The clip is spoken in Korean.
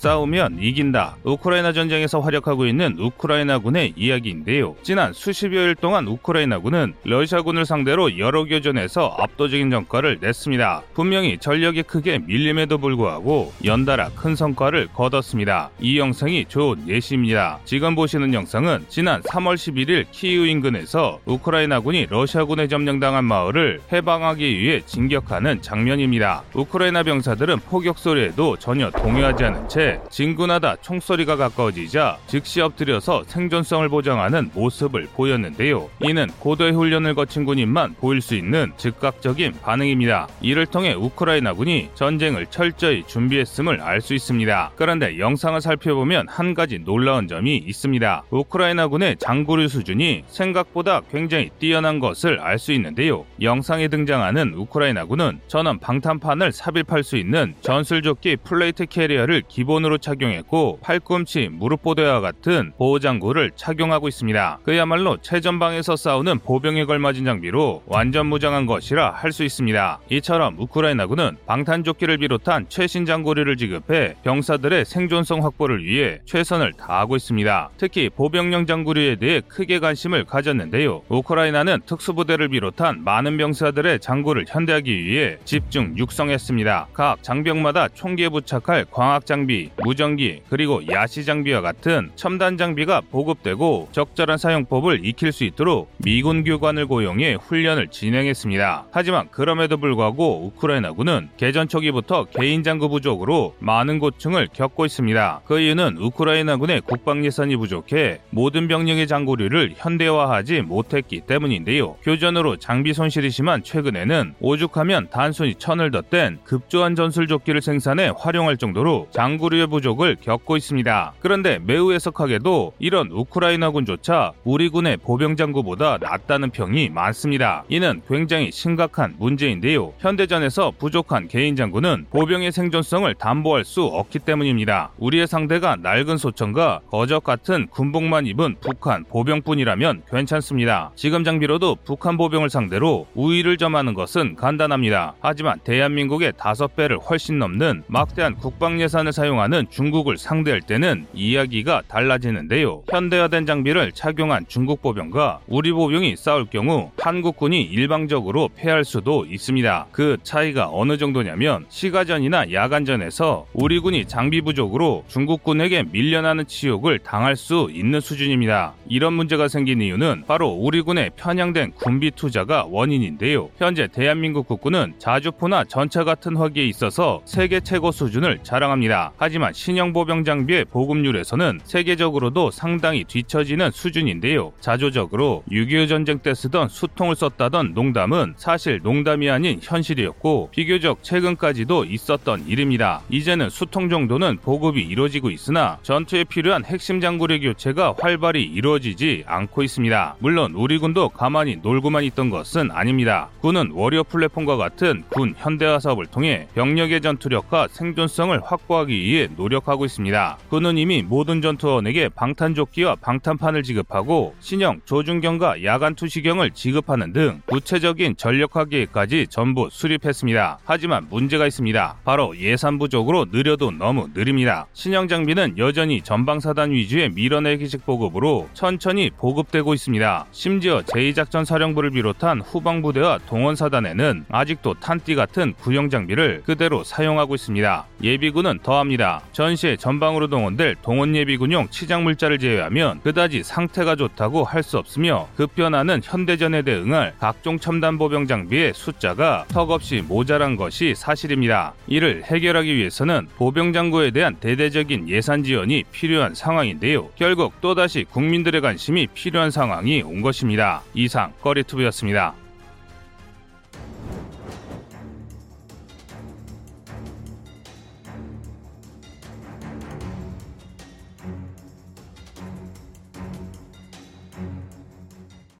싸우면 이긴다. 우크라이나 전쟁에서 활약하고 있는 우크라이나군의 이야기인데요. 지난 수십여일 동안 우크라이나군은 러시아군을 상대로 여러 교전에서 압도적인 성과를 냈습니다. 분명히 전력이 크게 밀림에도 불구하고 연달아 큰 성과를 거뒀습니다. 이 영상이 좋은 예시입니다. 지금 보시는 영상은 지난 3월 11일 키이우 인근에서 우크라이나군이 러시아군에 점령당한 마을을 해방하기 위해 진격하는 장면입니다. 우크라이나 병사들은 포격 소리에도 전혀 동요하지 않은 채 진군하다 총소리가 가까워지자 즉시 엎드려서 생존성을 보장하는 모습을 보였는데요. 이는 고도의 훈련을 거친 군인만 보일 수 있는 즉각적인 반응입니다. 이를 통해 우크라이나군이 전쟁을 철저히 준비했음을 알 수 있습니다. 그런데 영상을 살펴보면 한 가지 놀라운 점이 있습니다. 우크라이나군의 장구류 수준이 생각보다 굉장히 뛰어난 것을 알 수 있는데요. 영상에 등장하는 우크라이나군은 전원 방탄판을 삽입할 수 있는 전술조끼 plate carrier를 기본 으로 착용했고 팔꿈치, 무릎보대와 같은 보호장구를 착용하고 있습니다. 그야말로 최전방에서 싸우는 보병에 걸맞은 장비로 완전 무장한 것이라 할 수 있습니다. 이처럼 우크라이나군은 방탄조끼를 비롯한 최신 장구류를 지급해 병사들의 생존성 확보를 위해 최선을 다하고 있습니다. 특히 보병용 장구류에 대해 크게 관심을 가졌는데요. 우크라이나는 특수부대를 비롯한 많은 병사들의 장구를 현대하기 위해 집중 육성했습니다. 각 장병마다 총기에 부착할 광학 장비, 무전기, 그리고 야시 장비와 같은 첨단 장비가 보급되고 적절한 사용법을 익힐 수 있도록 미군 교관을 고용해 훈련을 진행했습니다. 하지만 그럼에도 불구하고 우크라이나군은 개전 초기부터 개인 장구 부족으로 많은 고충을 겪고 있습니다. 그 이유는 우크라이나군의 국방 예산이 부족해 모든 병력의 장구류를 현대화하지 못했기 때문인데요. 교전으로 장비 손실이 심한 최근에는 오죽하면 단순히 천을 덧댄 급조한 전술 조끼를 생산해 활용할 정도로 장구류 의 부족을 겪고 있습니다. 그런데 매우 해석하게도 이런 우크라이나군조차 우리 군의 보병장구보다 낫다는 평이 많습니다. 이는 굉장히 심각한 문제인데요. 현대전에서 부족한 개인 장구는 보병의 생존성을 담보할 수 없기 때문입니다. 우리의 상대가 낡은 소총과 거적 같은 군복만 입은 북한 보병뿐이라면 괜찮습니다. 지금 장비로도 북한 보병을 상대로 우위를 점하는 것은 간단합니다. 하지만 대한민국의 다섯 배를 훨씬 넘는 막대한 국방 예산을 사용하는 중국을 상대할 때는 이야기가 달라지는데요. 현대화된 장비를 착용한 중국 보병과 우리 보병이 싸울 경우 한국군이 일방적으로 패할 수도 있습니다. 그 차이가 어느 정도냐면 시가전이나 야간전에서 우리 군이 장비 부족으로 중국군에게 밀려나는 치욕을 당할 수 있는 수준입니다. 이런 문제가 생긴 이유는 바로 우리 군의 편향된 군비 투자가 원인인데요. 현재 대한민국 국군은 자주포나 전차 같은 화기에 있어서 세계 최고 수준을 자랑합니다. 하지만 신형 보병 장비의 보급률에서는 세계적으로도 상당히 뒤처지는 수준인데요. 자조적으로 6.25 전쟁 때 쓰던 수통을 썼다던 농담은 사실 농담이 아닌 현실이었고 비교적 최근까지도 있었던 일입니다. 이제는 수통 정도는 보급이 이루어지고 있으나 전투에 필요한 핵심 장구의 교체가 활발히 이루어지지 않고 있습니다. 물론 우리 군도 가만히 놀고만 있던 것은 아닙니다. 군은 워리어 플랫폼과 같은 군 현대화 사업을 통해 병력의 전투력과 생존성을 확보하기 위해 노력하고 있습니다. 군은 이미 모든 전투원에게 방탄조끼와 방탄판을 지급하고 신형 조준경과 야간 투시경을 지급하는 등 구체적인 전력화 계획까지 전부 수립했습니다. 하지만 문제가 있습니다. 바로 예산 부족으로 느려도 너무 느립니다. 신형 장비는 여전히 전방사단 위주의 밀어내기식 보급으로 천천히 보급되고 있습니다. 심지어 제2작전 사령부를 비롯한 후방부대와 동원사단에는 아직도 탄띠 같은 구형 장비를 그대로 사용하고 있습니다. 예비군은 더합니다. 전시에 전방으로 동원될 동원 예비군용 치장 물자를 제외하면 그다지 상태가 좋다고 할 수 없으며 급변하는 현대전에 대응할 각종 첨단 보병 장비의 숫자가 턱없이 모자란 것이 사실입니다. 이를 해결하기 위해서는 보병 장구에 대한 대대적인 예산 지원이 필요한 상황인데요. 결국 또다시 국민들의 관심이 필요한 상황이 온 것입니다. 이상 꺼리투브였습니다.